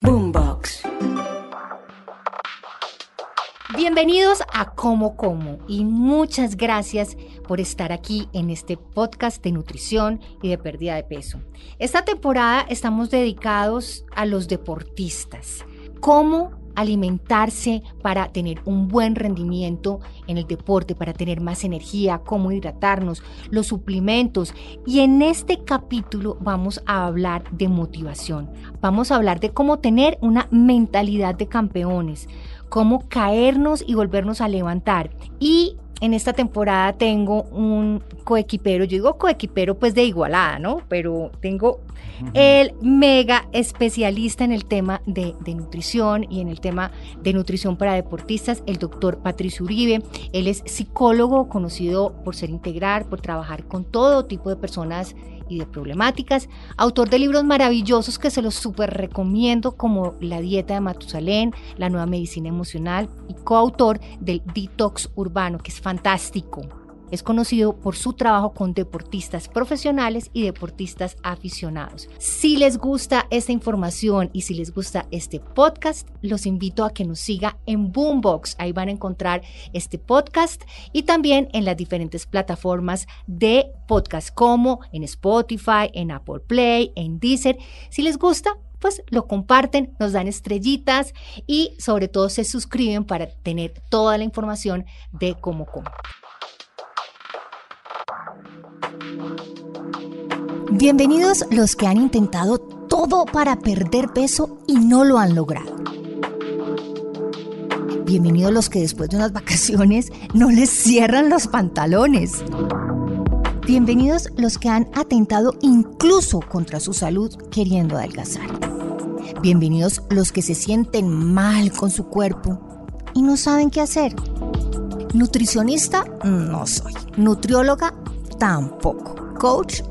Boombox. Bienvenidos a Como Como y muchas gracias por estar aquí en este podcast de nutrición y de pérdida de peso. Esta temporada estamos dedicados a los deportistas. ¿Cómo alimentarse para tener un buen rendimiento en el deporte, para tener más energía, cómo hidratarnos, los suplementos. Y en este capítulo vamos a hablar de motivación. Vamos a hablar de cómo tener una mentalidad de campeones, cómo caernos y volvernos a levantar. Y en esta temporada tengo un coequipero, yo digo coequipero pues de igualada, ¿no? Pero tengo el mega especialista en el tema de, de, nutrición y en el tema de nutrición para deportistas, el doctor Patricio Uribe. Él es psicólogo conocido por ser integral, por trabajar con todo tipo de personas y de problemáticas, autor de libros maravillosos que se los súper recomiendo como La dieta de Matusalén, La nueva medicina emocional y coautor del Detox Urbano, que es fantástico. Es conocido por su trabajo con deportistas profesionales y deportistas aficionados. Si les gusta esta información y si les gusta este podcast, los invito a que nos siga en Boombox. Ahí van a encontrar este podcast y también en las diferentes plataformas de podcast como en Spotify, en Apple Play, en Deezer. Si les gusta, pues lo comparten, nos dan estrellitas y sobre todo se suscriben para tener toda la información de cómo como. Bienvenidos los que han intentado todo para perder peso y no lo han logrado. Bienvenidos los que después de unas vacaciones no les cierran los pantalones. Bienvenidos los que han atentado incluso contra su salud queriendo adelgazar. Bienvenidos los que se sienten mal con su cuerpo y no saben qué hacer. Nutricionista no soy. Nutrióloga tampoco. Coach,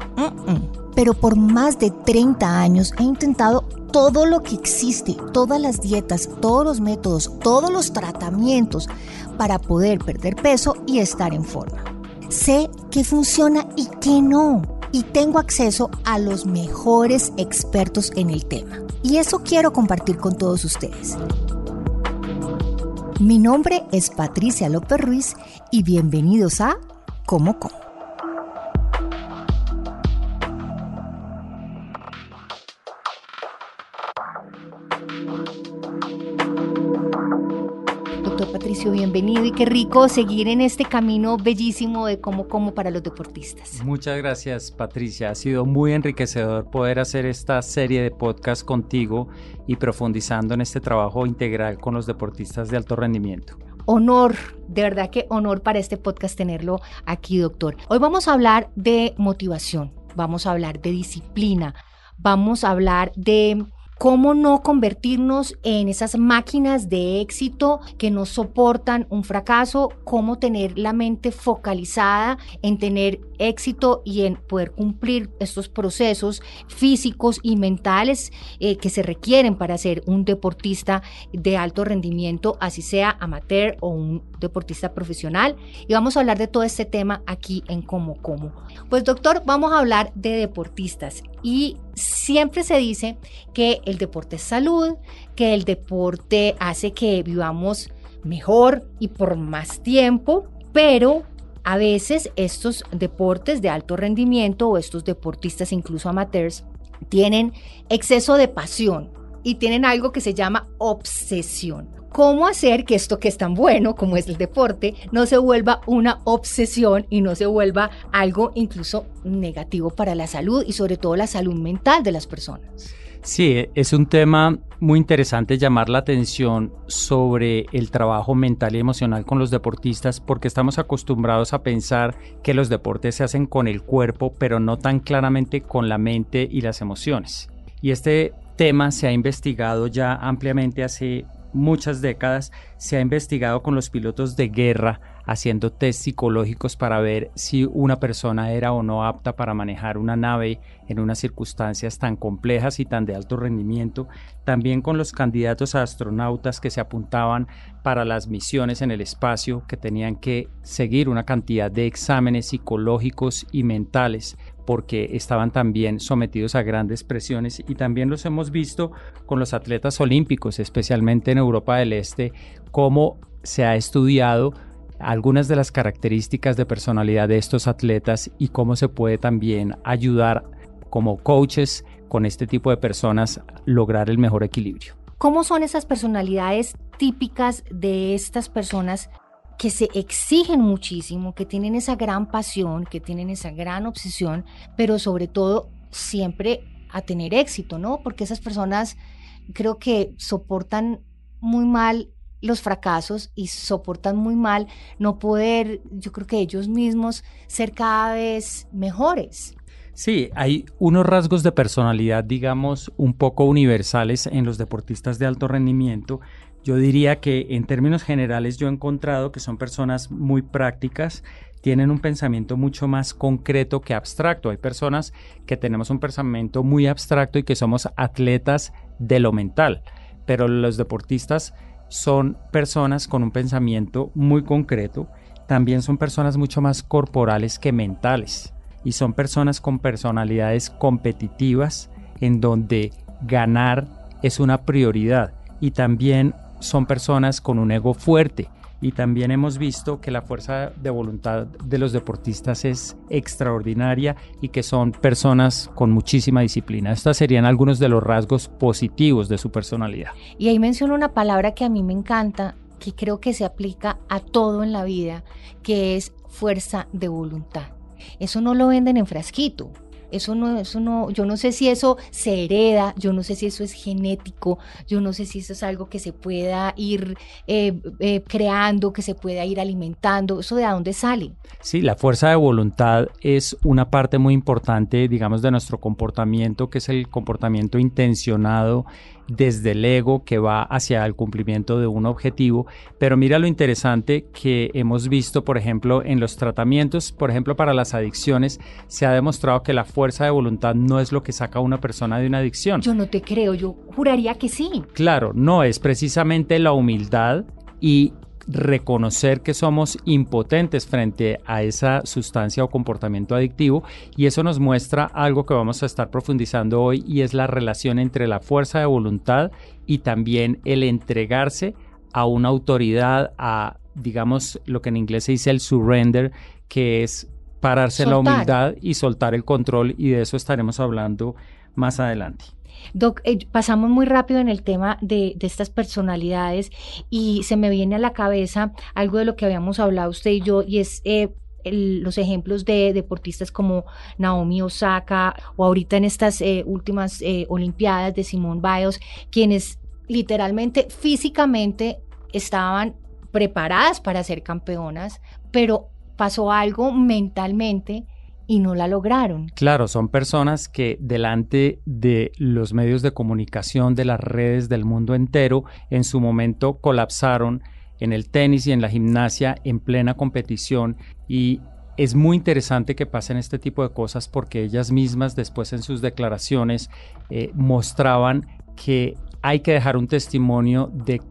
pero por más de 30 años he intentado todo lo que existe, todas las dietas, todos los métodos, todos los tratamientos para poder perder peso y estar en forma. Sé qué funciona y qué no. Y tengo acceso a los mejores expertos en el tema. Y eso quiero compartir con todos ustedes. Mi nombre es Patricia López Ruiz y bienvenidos a Como Como. Doctor Patricio, bienvenido y qué rico seguir en este camino bellísimo de cómo como para los deportistas. Muchas gracias Patricia, ha sido muy enriquecedor poder hacer esta serie de podcast contigo y profundizando en este trabajo integral con los deportistas de alto rendimiento honor, de verdad que honor para este podcast tenerlo aquí, doctor. Hoy vamos a hablar de motivación, vamos a hablar de disciplina, vamos a hablar de cómo no convertirnos en esas máquinas de éxito que no soportan un fracaso, cómo tener la mente focalizada en tener éxito y en poder cumplir estos procesos físicos y mentales eh, que se requieren para ser un deportista de alto rendimiento, así sea amateur o un deportista profesional. Y vamos a hablar de todo este tema aquí en Como Como. Pues doctor, vamos a hablar de deportistas y siempre se dice que el deporte es salud, que el deporte hace que vivamos mejor y por más tiempo, pero a veces estos deportes de alto rendimiento o estos deportistas incluso amateurs tienen exceso de pasión y tienen algo que se llama obsesión. ¿Cómo hacer que esto que es tan bueno como es el deporte no se vuelva una obsesión y no se vuelva algo incluso negativo para la salud y sobre todo la salud mental de las personas? Sí, es un tema muy interesante llamar la atención sobre el trabajo mental y emocional con los deportistas porque estamos acostumbrados a pensar que los deportes se hacen con el cuerpo pero no tan claramente con la mente y las emociones. Y este tema se ha investigado ya ampliamente hace muchas décadas, se ha investigado con los pilotos de guerra haciendo test psicológicos para ver si una persona era o no apta para manejar una nave en unas circunstancias tan complejas y tan de alto rendimiento, también con los candidatos a astronautas que se apuntaban para las misiones en el espacio, que tenían que seguir una cantidad de exámenes psicológicos y mentales porque estaban también sometidos a grandes presiones y también los hemos visto con los atletas olímpicos, especialmente en Europa del Este, cómo se ha estudiado algunas de las características de personalidad de estos atletas y cómo se puede también ayudar como coaches con este tipo de personas lograr el mejor equilibrio. ¿Cómo son esas personalidades típicas de estas personas que se exigen muchísimo, que tienen esa gran pasión, que tienen esa gran obsesión, pero sobre todo siempre a tener éxito, ¿no? Porque esas personas creo que soportan muy mal los fracasos y soportan muy mal no poder, yo creo que ellos mismos, ser cada vez mejores. Sí, hay unos rasgos de personalidad, digamos, un poco universales en los deportistas de alto rendimiento. Yo diría que en términos generales yo he encontrado que son personas muy prácticas, tienen un pensamiento mucho más concreto que abstracto. Hay personas que tenemos un pensamiento muy abstracto y que somos atletas de lo mental, pero los deportistas son personas con un pensamiento muy concreto, también son personas mucho más corporales que mentales y son personas con personalidades competitivas en donde ganar es una prioridad y también son personas con un ego fuerte y también hemos visto que la fuerza de voluntad de los deportistas es extraordinaria y que son personas con muchísima disciplina. Estos serían algunos de los rasgos positivos de su personalidad. Y ahí menciono una palabra que a mí me encanta, que creo que se aplica a todo en la vida, que es fuerza de voluntad. Eso no lo venden en frasquito. Eso no, eso no, yo no sé si eso se hereda, yo no sé si eso es genético, yo no sé si eso es algo que se pueda ir eh, eh, creando, que se pueda ir alimentando, eso de dónde sale. Sí, la fuerza de voluntad es una parte muy importante, digamos, de nuestro comportamiento, que es el comportamiento intencionado desde el ego que va hacia el cumplimiento de un objetivo. Pero mira lo interesante que hemos visto, por ejemplo, en los tratamientos, por ejemplo, para las adicciones, se ha demostrado que la fuerza de voluntad no es lo que saca a una persona de una adicción. Yo no te creo, yo juraría que sí. Claro, no, es precisamente la humildad y reconocer que somos impotentes frente a esa sustancia o comportamiento adictivo y eso nos muestra algo que vamos a estar profundizando hoy y es la relación entre la fuerza de voluntad y también el entregarse a una autoridad, a digamos lo que en inglés se dice el surrender, que es pararse la humildad y soltar el control y de eso estaremos hablando más adelante. Doc, eh, pasamos muy rápido en el tema de, estas personalidades y se me viene a la cabeza algo de lo que habíamos hablado usted y yo y es... Eh, los ejemplos de deportistas como Naomi Osaka o ahorita en estas eh, últimas Olimpiadas de Simone Biles, quienes literalmente físicamente estaban preparadas para ser campeonas, pero pasó algo mentalmente y no la lograron. Claro, son personas que delante de los medios de comunicación, de las redes del mundo entero, en su momento colapsaron en el tenis y en la gimnasia en plena competición y es muy interesante que pasen este tipo de cosas porque ellas mismas después en sus declaraciones eh, mostraban que hay que dejar un testimonio de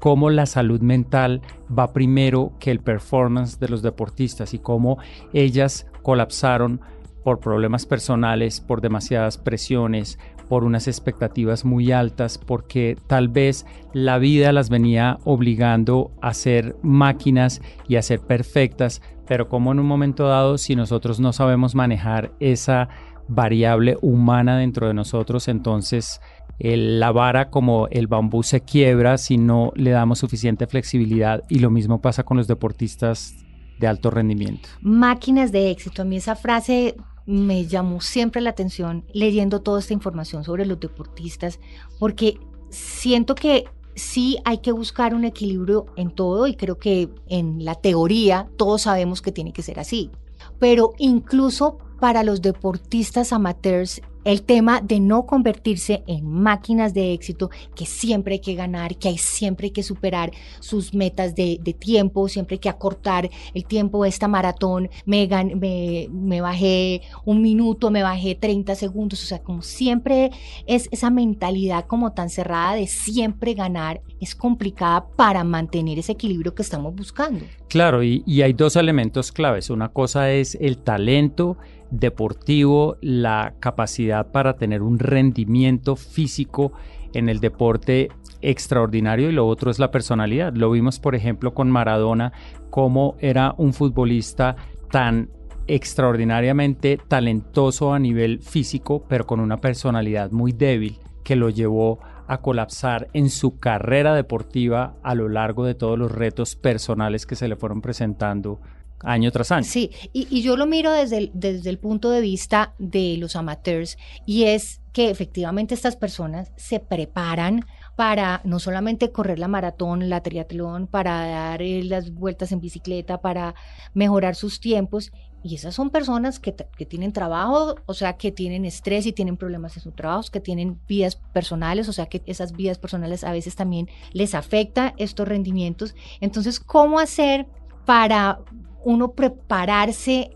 cómo la salud mental va primero que el performance de los deportistas y cómo ellas colapsaron por problemas personales, por demasiadas presiones, por unas expectativas muy altas, porque tal vez la vida las venía obligando a ser máquinas y a ser perfectas, pero como en un momento dado, si nosotros no sabemos manejar esa variable humana dentro de nosotros, entonces la vara como el bambú se quiebra si no le damos suficiente flexibilidad y lo mismo pasa con los deportistas de alto rendimiento. Máquinas de éxito. A mí esa frase me llamó siempre la atención leyendo toda esta información sobre los deportistas, porque siento que sí hay que buscar un equilibrio en todo y creo que en la teoría todos sabemos que tiene que ser así. Pero incluso para los deportistas amateurs el tema de no convertirse en máquinas de éxito, que siempre hay que ganar, que hay, siempre que superar sus metas de, tiempo, siempre hay que acortar el tiempo de esta maratón, me, me, me bajé un minuto, me bajé 30 segundos, o sea, como siempre es esa mentalidad como tan cerrada de siempre ganar, es complicada para mantener ese equilibrio que estamos buscando. Claro, y, y hay dos elementos claves. Una cosa es el talento deportivo, la capacidad para tener un rendimiento físico en el deporte extraordinario y lo otro es la personalidad. Lo vimos, por ejemplo, con Maradona, cómo era un futbolista tan extraordinariamente talentoso a nivel físico, pero con una personalidad muy débil que lo llevó a colapsar en su carrera deportiva a lo largo de todos los retos personales que se le fueron presentando año tras año. Sí, y, yo lo miro desde el, desde el punto de vista de los amateurs y es que efectivamente estas personas se preparan para no solamente correr la maratón, la triatlón, para dar eh, las vueltas en bicicleta, para mejorar sus tiempos. Y esas son personas que, que, tienen trabajo, o sea, que tienen estrés y tienen problemas en sus trabajos, que tienen vidas personales, o sea, que esas vidas personales a veces también les afecta estos rendimientos. Entonces, ¿cómo hacer para uno prepararse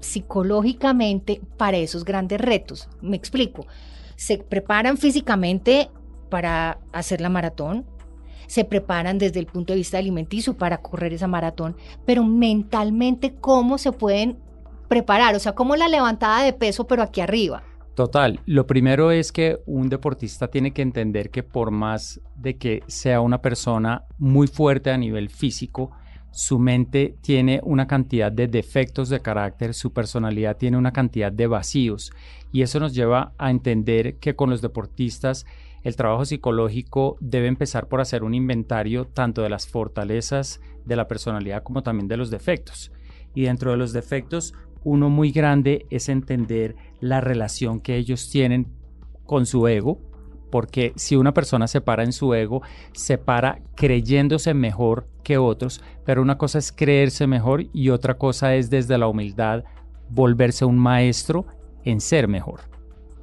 psicológicamente para esos grandes retos. Me explico. Se preparan físicamente para hacer la maratón, se preparan desde el punto de vista alimenticio para correr esa maratón, pero mentalmente cómo se pueden preparar, o sea, como la levantada de peso, pero aquí arriba. Total, lo primero es que un deportista tiene que entender que por más de que sea una persona muy fuerte a nivel físico, su mente tiene una cantidad de defectos de carácter, su personalidad tiene una cantidad de vacíos y eso nos lleva a entender que con los deportistas el trabajo psicológico debe empezar por hacer un inventario tanto de las fortalezas de la personalidad como también de los defectos. Y dentro de los defectos, uno muy grande es entender la relación que ellos tienen con su ego, porque si una persona se para en su ego, se para creyéndose mejor que otros, pero una cosa es creerse mejor y otra cosa es desde la humildad volverse un maestro en ser mejor.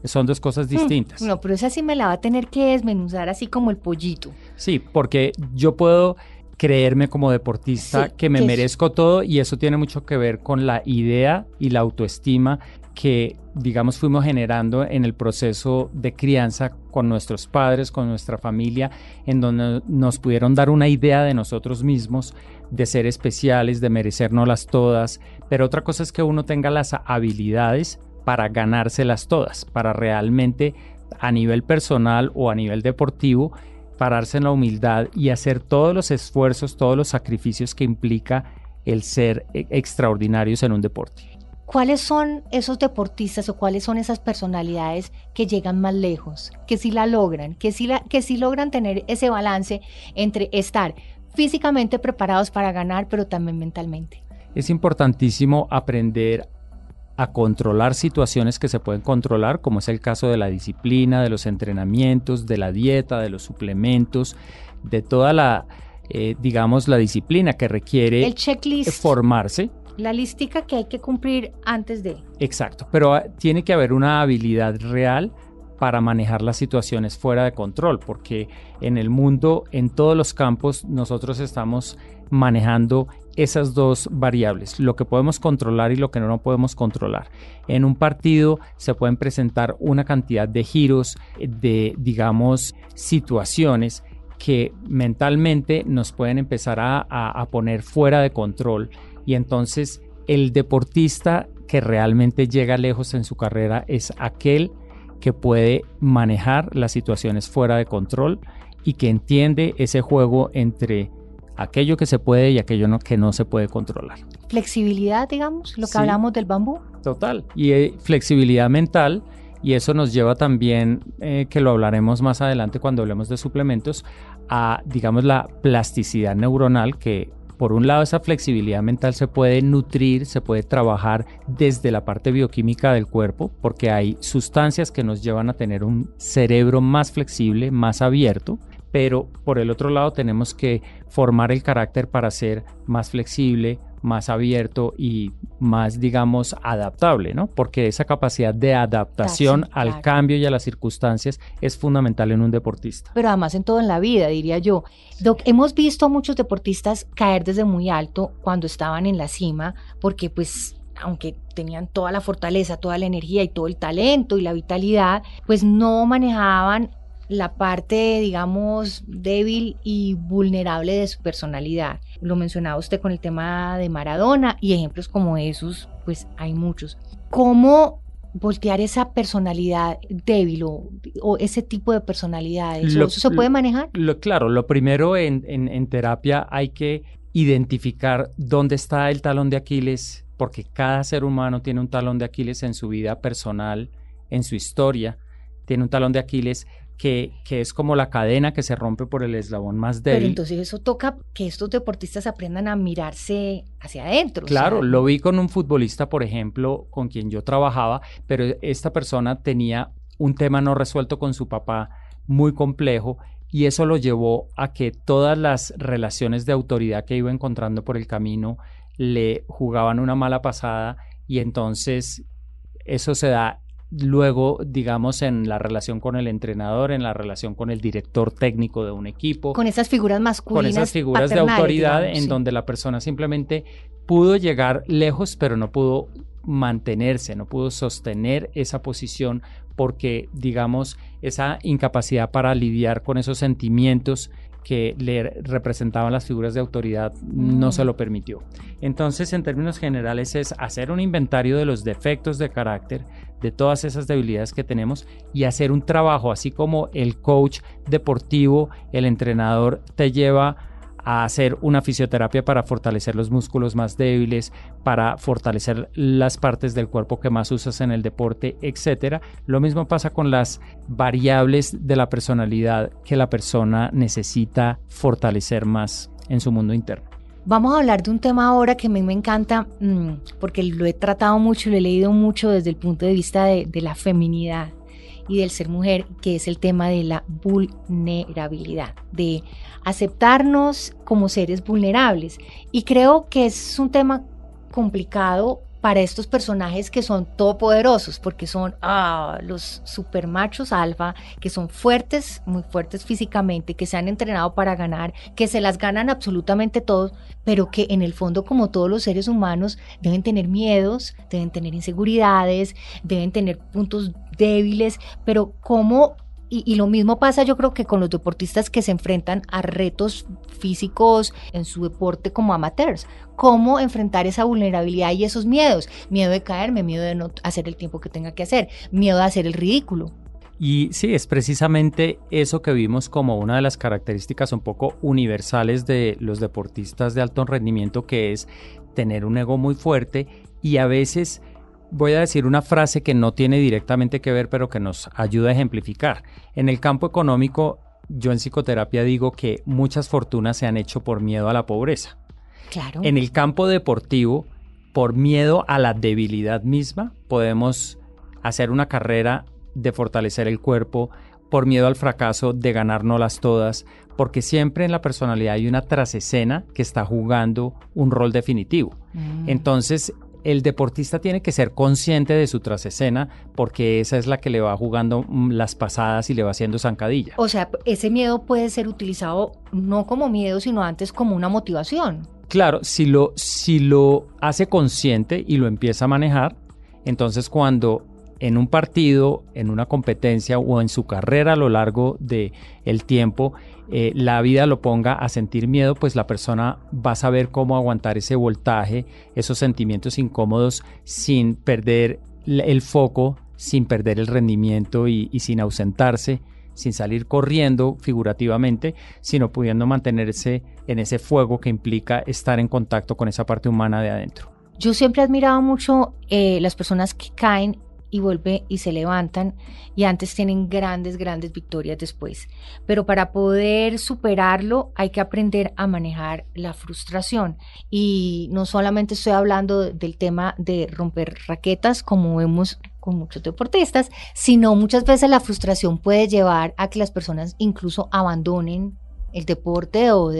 Son dos cosas hmm, distintas. No, pero esa sí me la va a tener que desmenuzar así como el pollito. Sí, porque yo puedo creerme como deportista que me merezco todo y eso tiene mucho que ver con la idea y la autoestima que, digamos, fuimos generando en el proceso de crianza con nuestros padres, con nuestra familia, en donde nos pudieron dar una idea de nosotros mismos, de ser especiales, de merecérnoslas todas, pero otra cosa es que uno tenga las habilidades para ganárselas todas, para realmente a nivel personal o a nivel deportivo, pararse en la humildad y hacer todos los esfuerzos, todos los sacrificios que implica el ser e-, extraordinarios en un deporte. ¿Cuáles son esos deportistas o cuáles son esas personalidades que llegan más lejos, que sí la logran, que sí, la, que sí logran tener ese balance entre estar físicamente preparados para ganar, pero también mentalmente? Es importantísimo aprender a controlar situaciones que se pueden controlar, como es el caso de la disciplina, de los entrenamientos, de la dieta, de los suplementos, de toda la, eh, digamos, la disciplina que requiere el checklist. formarse la lística que hay que cumplir antes de. Exacto, pero ah, tiene que haber una habilidad real para manejar las situaciones fuera de control, porque en el mundo, en todos los campos, nosotros estamos manejando esas dos variables, lo que podemos controlar y lo que no podemos controlar. En un partido se pueden presentar una cantidad de giros, de, digamos, situaciones que mentalmente nos pueden empezar a, a poner fuera de control y entonces el deportista que realmente llega lejos en su carrera es aquel que puede manejar las situaciones fuera de control y que entiende ese juego entre aquello que se puede y aquello que no se puede controlar. Flexibilidad, digamos, lo que hablamos del bambú. Total. Y eh, flexibilidad mental, y eso nos lleva también, eh, que lo hablaremos más adelante cuando hablemos de suplementos, a, digamos, la plasticidad neuronal que por un lado, esa flexibilidad mental se puede nutrir, se puede trabajar desde la parte bioquímica del cuerpo, porque hay sustancias que nos llevan a tener un cerebro más flexible, más abierto, pero por el otro lado tenemos que formar el carácter para ser más flexible, más abierto y más, digamos, adaptable, ¿no? Porque esa capacidad de adaptación al claro. cambio y a las circunstancias es fundamental en un deportista. pero además en todo en la vida, diría yo. Doc, hemos visto a muchos deportistas caer desde muy alto cuando estaban en la cima, porque pues aunque tenían toda la fortaleza, toda la energía y todo el talento y la vitalidad, pues no manejaban la parte, digamos, débil y vulnerable de su personalidad. Lo mencionaba usted con el tema de Maradona y ejemplos como esos, pues hay muchos. ¿Cómo voltear esa personalidad débil o, o ese tipo de personalidades? Lo- ¿Eso se puede manejar? Lo, claro, lo primero en, en- en terapia hay que identificar dónde está el talón de Aquiles, porque cada ser humano tiene un talón de Aquiles en su vida personal, en su historia, tiene un talón de Aquiles que, que es como la cadena que se rompe por el eslabón más débil. Pero entonces eso toca que estos deportistas aprendan a mirarse hacia adentro. o Claro, sea, lo vi con un futbolista, por ejemplo, con quien yo trabajaba, pero esta persona tenía un tema no resuelto con su papá muy complejo y eso lo llevó a que todas las relaciones de autoridad que iba encontrando por el camino le jugaban una mala pasada y entonces eso se da luego, digamos, en la relación con el entrenador, en la relación con el director técnico de un equipo Con esas figuras con masculinas. esas figuras de autoridad digamos, en sí. donde la persona simplemente pudo llegar lejos, pero no pudo mantenerse, no pudo sostener esa posición porque, digamos, esa incapacidad para lidiar con esos sentimientos que le representaban las figuras de autoridad no Mm. se lo permitió. Entonces, en términos generales, es hacer un inventario de los defectos de carácter, de todas esas debilidades que tenemos y hacer un trabajo, así como el coach deportivo, el entrenador te lleva a hacer una fisioterapia para fortalecer los músculos más débiles, para fortalecer las partes del cuerpo que más usas en el deporte, etcétera. Lo mismo pasa con las variables de la personalidad que la persona necesita fortalecer más en su mundo interno. Vamos a hablar de un tema ahora que a mí me encanta mm, porque lo he tratado mucho, lo he leído mucho desde el punto de vista de, de la feminidad y del ser mujer, que es el tema de la vulnerabilidad, de aceptarnos como seres vulnerables. Y creo que es un tema complicado para estos personajes que son todopoderosos, porque son ah, los supermachos alfa, que son fuertes, muy fuertes físicamente, que se han entrenado para ganar, que se las ganan absolutamente todos, pero que en el fondo, como todos los seres humanos, deben tener miedos, deben tener inseguridades, deben tener puntos débiles, pero cómo y, y, lo mismo pasa yo creo que con los deportistas que se enfrentan a retos físicos en su deporte como amateurs. Cómo enfrentar esa vulnerabilidad y esos miedos. Miedo de caerme, miedo de no hacer el tiempo que tenga que hacer, miedo de hacer el ridículo. Y sí, es precisamente eso que vimos como una de las características un poco universales de los deportistas de alto rendimiento, que es tener un ego muy fuerte y a veces voy a decir una frase que no tiene directamente que ver, pero que nos ayuda a ejemplificar. En el campo económico, yo en psicoterapia digo que muchas fortunas se han hecho por miedo a la pobreza. Claro. En el campo deportivo, por miedo a la debilidad misma, podemos hacer una carrera de fortalecer el cuerpo, por miedo al fracaso de ganárnoslas todas, porque siempre en la personalidad hay una trasescena que está jugando un rol definitivo. Mm. Entonces, el deportista tiene que ser consciente de su trasescena porque esa es la que le va jugando las pasadas y le va haciendo zancadilla. O sea, ese miedo puede ser utilizado no como miedo, sino antes como una motivación. Claro, si lo, si lo hace consciente y lo empieza a manejar, entonces cuando en un partido, en una competencia o en su carrera a lo largo del el tiempo, eh, la vida lo ponga a sentir miedo, pues la persona va a saber cómo aguantar ese voltaje, esos sentimientos incómodos sin perder el foco, sin perder el rendimiento y, y sin ausentarse, sin salir corriendo figurativamente, sino pudiendo mantenerse en ese fuego que implica estar en contacto con esa parte humana de adentro. Yo siempre he admirado mucho eh, las personas que caen y vuelven y se levantan y antes tienen grandes, grandes victorias después. Pero para poder superarlo hay que aprender a manejar la frustración. Y no solamente estoy hablando del tema de romper raquetas, como vemos con muchos deportistas, sino muchas veces la frustración puede llevar a que las personas incluso abandonen el deporte o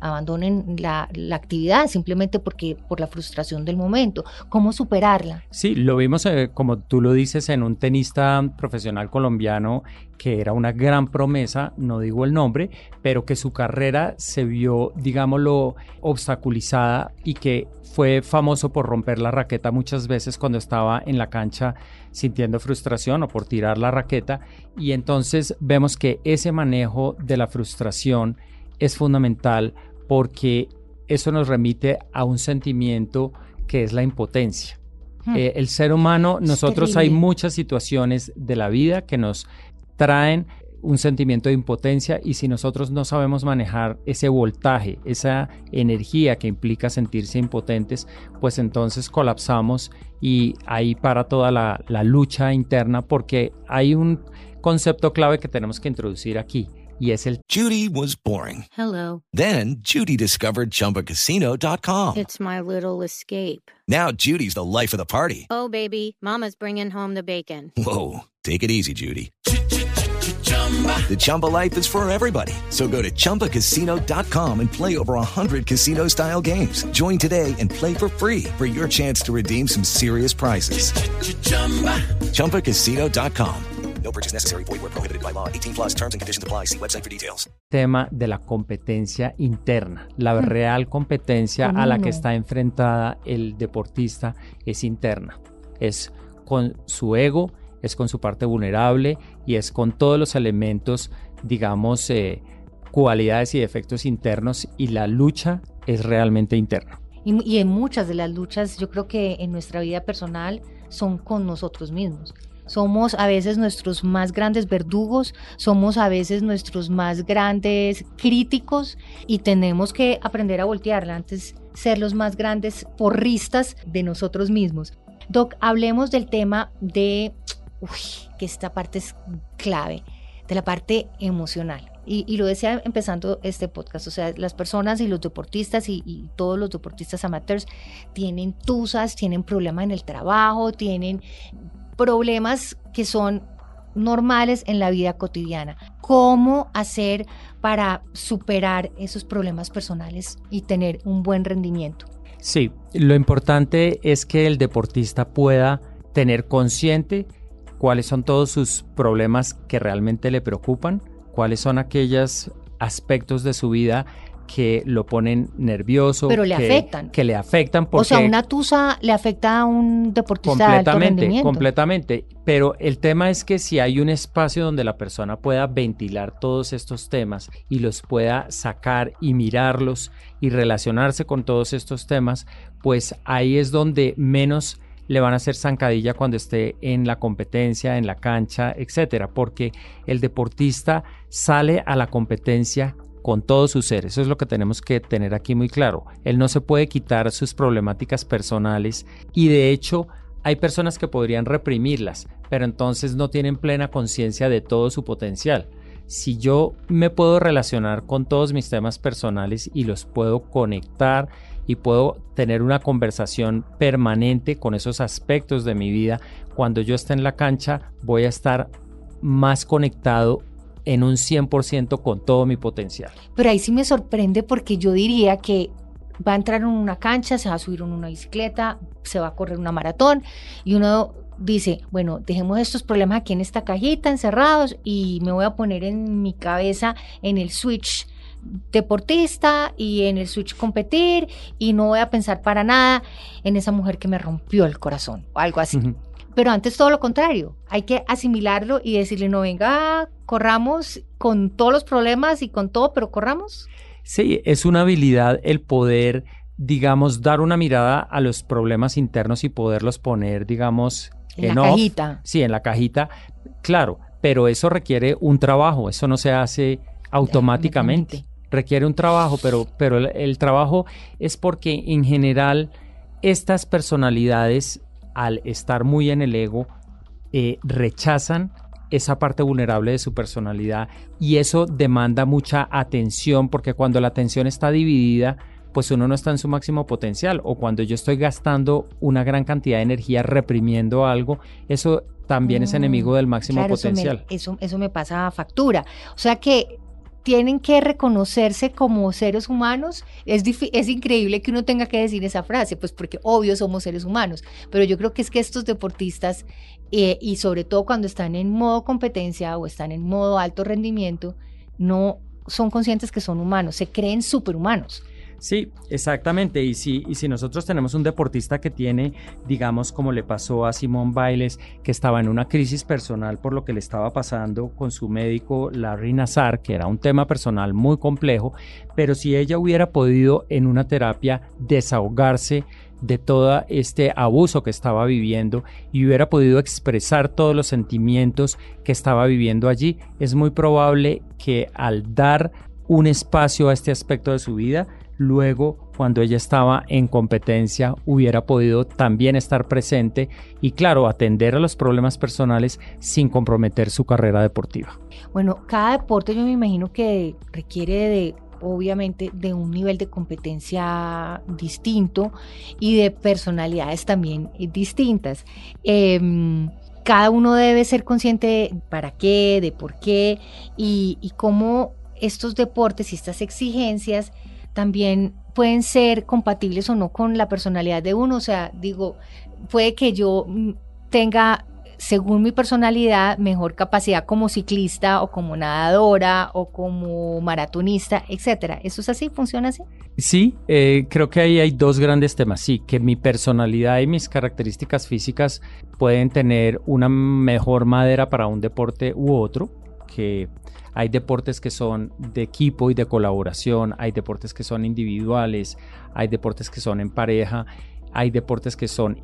abandonen la, actividad simplemente porque por la frustración del momento. ¿Cómo superarla? Sí, lo vimos eh, como tú lo dices en un tenista profesional colombiano que era una gran promesa, no digo el nombre, pero que su carrera se vio, digámoslo, obstaculizada y que fue famoso por romper la raqueta muchas veces cuando estaba en la cancha sintiendo frustración o por tirar la raqueta. Y entonces vemos que ese manejo de la frustración es fundamental porque eso nos remite a un sentimiento que es la impotencia. Hmm. Eh, el ser humano, nosotros hay muchas situaciones de la vida que nos traen un sentimiento de impotencia y si nosotros no sabemos manejar ese voltaje, esa energía que implica sentirse impotentes, pues entonces colapsamos y ahí para toda la, la lucha interna porque hay un concepto clave que tenemos que introducir aquí y es el Judy was boring. Hello. Then Judy discovered chumbacasino.com. It's my little escape. Now Judy's the life of the party. Oh baby, mama's bringing home the bacon. Whoa, take it easy Judy. The Chumba life is for everybody. So go to ChumbaCasino.com and play over 100 casino style games. Join today and play for free for your chance to redeem some serious prizes. Ch-ch-chumba. ChumbaCasino.com. No purchase necessary. Void where prohibited by law. 18 plus terms and conditions apply. See website for details. Tema de la competencia interna. La mm. real competencia a la que está enfrentada el deportista es interna. Es con su ego es con su parte vulnerable y es con todos los elementos, digamos, eh, cualidades y defectos internos y la lucha es realmente interna. Y, en muchas de las luchas, yo creo que en nuestra vida personal son con nosotros mismos. Somos a veces nuestros más grandes verdugos, somos a veces nuestros más grandes críticos y tenemos que aprender a voltearla antes ser los más grandes porristas de nosotros mismos. Doc, hablemos del tema de uy, que esta parte es clave, de la parte emocional. Y, lo decía empezando este podcast, o sea, las personas y los deportistas y, todos los deportistas amateurs tienen tusas, tienen problemas en el trabajo, tienen problemas que son normales en la vida cotidiana. ¿Cómo hacer para superar esos problemas personales y tener un buen rendimiento? Sí, lo importante es que el deportista pueda tener consciente cuáles son todos sus problemas que realmente le preocupan, cuáles son aquellos aspectos de su vida que lo ponen nervioso. Pero le afectan. Que le afectan porque... O sea, una tusa le afecta a un deportista completamente, de alto Completamente, pero el tema es que si hay un espacio donde la persona pueda ventilar todos estos temas y los pueda sacar y mirarlos y relacionarse con todos estos temas, pues ahí es donde menos le van a hacer zancadilla cuando esté en la competencia, en la cancha, etcétera, porque el deportista sale a la competencia con todo su ser. Eso es lo que tenemos que tener aquí muy claro. Él no se puede quitar sus problemáticas personales y de hecho hay personas que podrían reprimirlas, pero entonces no tienen plena conciencia de todo su potencial. Si yo me puedo relacionar con todos mis temas personales y los puedo conectar y puedo tener una conversación permanente con esos aspectos de mi vida. Cuando yo esté en la cancha voy a estar más conectado en un 100% con todo mi potencial. Pero ahí sí me sorprende porque yo diría que va a entrar en una cancha, se va a subir en una bicicleta, se va a correr una maratón y uno dice, bueno, dejemos estos problemas aquí en esta cajita encerrados y me voy a poner en mi cabeza en el switch deportista y en el switch competir y no voy a pensar para nada en esa mujer que me rompió el corazón o algo así. Pero antes todo lo contrario, hay que asimilarlo y decirle, no venga, corramos con todos los problemas y con todo, pero corramos. Sí, es una habilidad el poder, digamos, dar una mirada a los problemas internos y poderlos poner, digamos, en, la cajita. Sí, en la cajita, claro, pero eso requiere un trabajo, eso no se hace automáticamente requiere un trabajo, pero, pero el, trabajo es porque en general estas personalidades, al estar muy en el ego, eh, rechazan esa parte vulnerable de su personalidad y eso demanda mucha atención porque cuando la atención está dividida, pues uno no está en su máximo potencial o cuando yo estoy gastando una gran cantidad de energía reprimiendo algo, eso también es mm, enemigo del máximo potencial. Eso me, eso, eso me pasa a factura. O sea que tienen que reconocerse como seres humanos. Es, es increíble que uno tenga que decir esa frase, pues porque obvio somos seres humanos, pero yo creo que es que estos deportistas, eh, y sobre todo cuando están en modo competencia o están en modo alto rendimiento, no son conscientes que son humanos, se creen superhumanos. Sí, exactamente. Y si, y si nosotros tenemos un deportista que tiene, digamos, como le pasó a Simón Bailes, que estaba en una crisis personal por lo que le estaba pasando con su médico Larry Nazar, que era un tema personal muy complejo, pero si ella hubiera podido en una terapia desahogarse de todo este abuso que estaba viviendo y hubiera podido expresar todos los sentimientos que estaba viviendo allí, es muy probable que al dar un espacio a este aspecto de su vida, luego cuando ella estaba en competencia hubiera podido también estar presente y claro, atender a los problemas personales sin comprometer su carrera deportiva. Bueno, cada deporte yo me imagino que requiere de obviamente de un nivel de competencia distinto y de personalidades también distintas. Em, cada uno debe ser consciente de para qué, de por qué y cómo estos deportes y estas exigencias también pueden ser compatibles o no con la personalidad de uno. O sea, digo, puede que yo mm, tenga, según mi personalidad, mejor capacidad como ciclista o como nadadora o como maratonista, etcétera. ¿Eso es así? ¿Funciona así? Sí, eh, creo que ahí hay dos grandes temas. Sí, que mi personalidad y mis características físicas pueden tener una mejor madera para un deporte u otro, que hay deportes que son de equipo y de colaboración, hay deportes que son individuales, hay deportes que son en pareja, hay deportes que son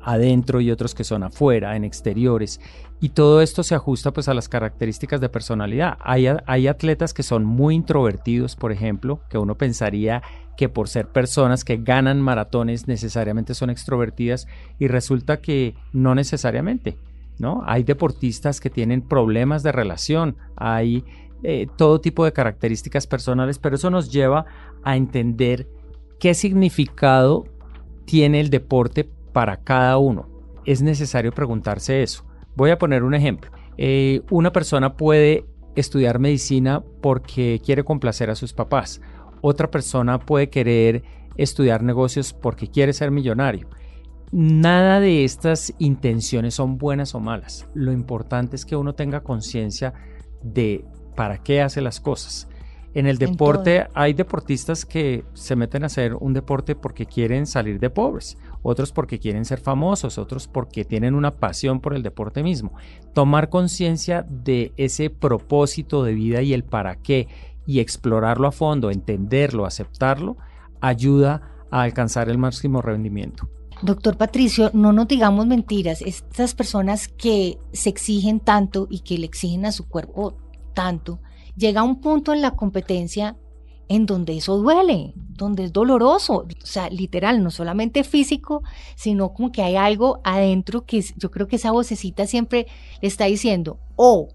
adentro y otros que son afuera, en exteriores. Y todo esto se ajusta pues a las características de personalidad. Hay, hay, atletas que son muy introvertidos, por ejemplo, que uno pensaría que por ser personas que ganan maratones necesariamente son extrovertidas y resulta que no necesariamente. ¿No? Hay deportistas que tienen problemas de relación, hay eh, todo tipo de características personales, pero eso nos lleva a entender qué significado tiene el deporte para cada uno. Es necesario preguntarse eso. Voy a poner un ejemplo. Eh, una persona puede estudiar medicina porque quiere complacer a sus papás. Otra persona puede querer estudiar negocios porque quiere ser millonario. Nada de estas intenciones son buenas o malas. Lo importante es que uno tenga conciencia de para qué hace las cosas. En el deporte hay deportistas que se meten a hacer un deporte porque quieren salir de pobres, otros porque quieren ser famosos, otros porque tienen una pasión por el deporte mismo. Tomar conciencia de ese propósito de vida y el para qué y explorarlo a fondo, entenderlo, aceptarlo, ayuda a alcanzar el máximo rendimiento. Doctor Patricio, no nos digamos mentiras, estas personas que se exigen tanto y que le exigen a su cuerpo tanto, llega un punto en la competencia en donde eso duele, donde es doloroso, o sea, literal, no solamente físico, sino como que hay algo adentro que yo creo que esa vocecita siempre le está diciendo, o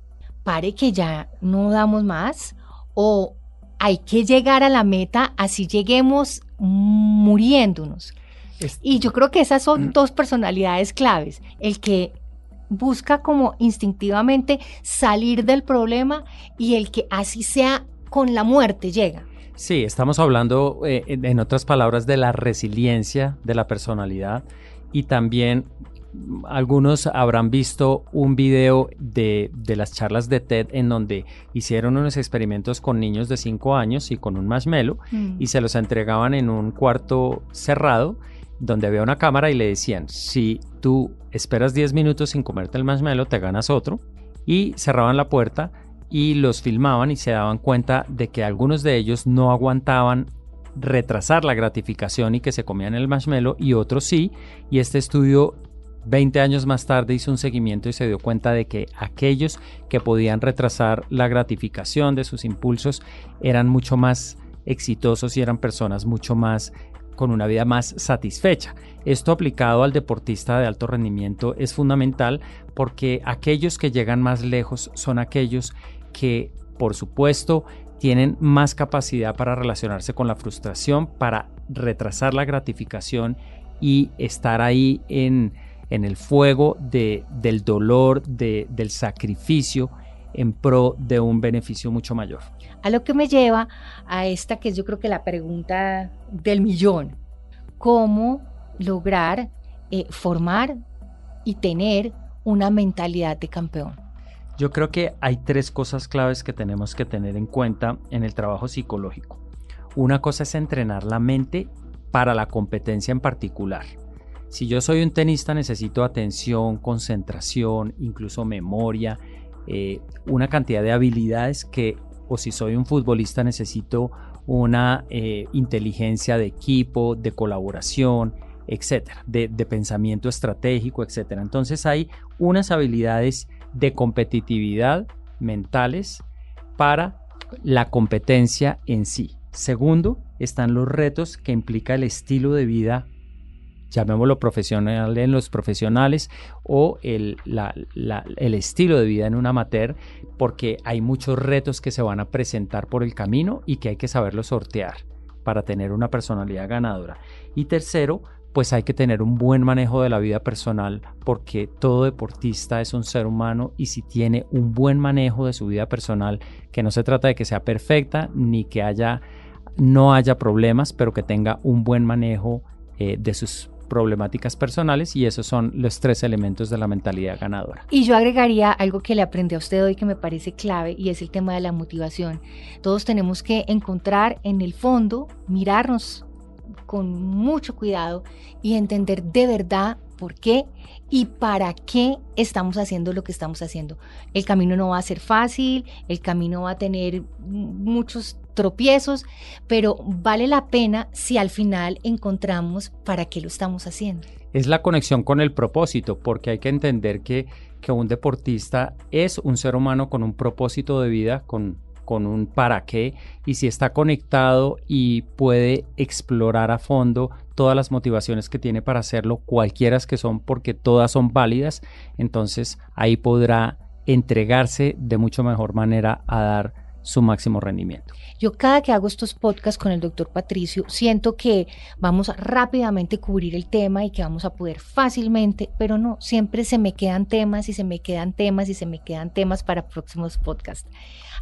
pare que ya no damos más, o hay que llegar a la meta, así lleguemos muriéndonos. Y yo creo que esas son dos personalidades claves, el que busca como instintivamente salir del problema y el que así sea con la muerte llega. Sí, estamos hablando, eh, en otras palabras, de la resiliencia de la personalidad y también algunos habrán visto un video de, las charlas de TED en donde hicieron unos experimentos con niños de 5 años y con un marshmallow mm. y se los entregaban en un cuarto cerrado donde había una cámara y le decían, si tú esperas 10 minutos sin comerte el marshmallow, te ganas otro. Y cerraban la puerta y los filmaban y se daban cuenta de que algunos de ellos no aguantaban retrasar la gratificación y que se comían el marshmallow y otros sí. Y este estudio 20 años más tarde hizo un seguimiento y se dio cuenta de que aquellos que podían retrasar la gratificación de sus impulsos eran mucho más exitosos y eran personas mucho más con una vida más satisfecha. Esto aplicado al deportista de alto rendimiento es fundamental porque aquellos que llegan más lejos son aquellos que, por supuesto, tienen más capacidad para relacionarse con la frustración, para retrasar la gratificación y estar ahí en, el fuego de, del dolor, de, del sacrificio en pro de un beneficio mucho mayor. A lo que me lleva a esta que es yo creo que la pregunta del millón. ¿Cómo lograr eh, formar y tener una mentalidad de campeón? Yo creo que hay tres cosas claves que tenemos que tener en cuenta en el trabajo psicológico. Una cosa es entrenar la mente para la competencia en particular. Si yo soy un tenista necesito atención, concentración, incluso memoria, eh, una cantidad de habilidades que, o si soy un futbolista necesito una eh, inteligencia de equipo, de colaboración, etcétera, de, de pensamiento estratégico, etcétera. Entonces hay unas habilidades de competitividad mentales para la competencia en sí. Segundo, están los retos que implica el estilo de vida, llamémoslo profesional en los profesionales o el, estilo de vida en un amateur, porque hay muchos retos que se van a presentar por el camino y que hay que saberlo sortear para tener una personalidad ganadora. Y tercero, pues hay que tener un buen manejo de la vida personal porque todo deportista es un ser humano y si tiene un buen manejo de su vida personal, que no se trata de que sea perfecta ni que haya no haya problemas, pero que tenga un buen manejo eh, de sus problemáticas personales y esos son los tres elementos de la mentalidad ganadora. Y yo agregaría algo que le aprendí a usted hoy que me parece clave y es el tema de la motivación. Todos tenemos que encontrar en el fondo, mirarnos con mucho cuidado y entender de verdad por qué y para qué estamos haciendo lo que estamos haciendo. El camino no va a ser fácil, el camino va a tener muchos tropiezos, pero vale la pena si al final encontramos para qué lo estamos haciendo. Es la conexión con el propósito, porque hay que entender que, que un deportista es un ser humano con un propósito de vida, con con un para qué y si está conectado y puede explorar a fondo todas las motivaciones que tiene para hacerlo, cualquiera que son, porque todas son válidas, entonces ahí podrá entregarse de mucho mejor manera a dar su máximo rendimiento. Yo cada que hago estos podcasts con el doctor Patricio, siento que vamos a rápidamente cubrir el tema y que vamos a poder fácilmente, pero no, siempre se me quedan temas y se me quedan temas y se me quedan temas para próximos podcasts.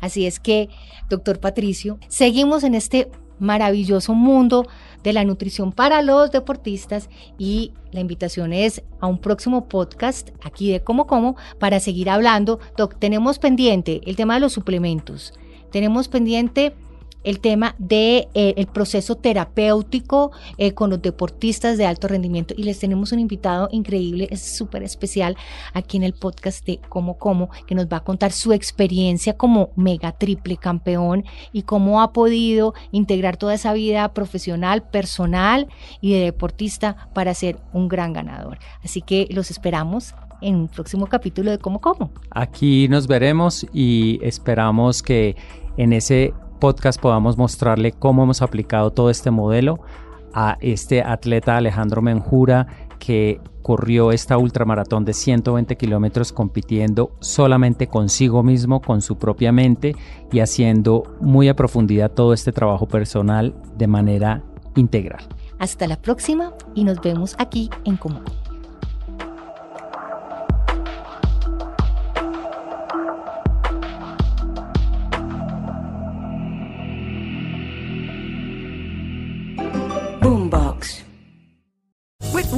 Así es que, doctor Patricio, seguimos en este maravilloso mundo de la nutrición para los deportistas y la invitación es a un próximo podcast aquí de Como Como para seguir hablando. Doc, tenemos pendiente el tema de los suplementos, tenemos pendiente el tema del de, eh, el proceso terapéutico eh, con los deportistas de alto rendimiento y les tenemos un invitado increíble, es súper especial aquí en el podcast de Como Como, que nos va a contar su experiencia como mega triple campeón y cómo ha podido integrar toda esa vida profesional, personal y de deportista para ser un gran ganador. Así que los esperamos en un próximo capítulo de Como Como. Aquí nos veremos y esperamos que en ese podcast podamos mostrarle cómo hemos aplicado todo este modelo a este atleta Alejandro Menjura que corrió esta ultramaratón de 120 kilómetros compitiendo solamente consigo mismo, con su propia mente y haciendo muy a profundidad todo este trabajo personal de manera integral. Hasta la próxima y nos vemos aquí en Común.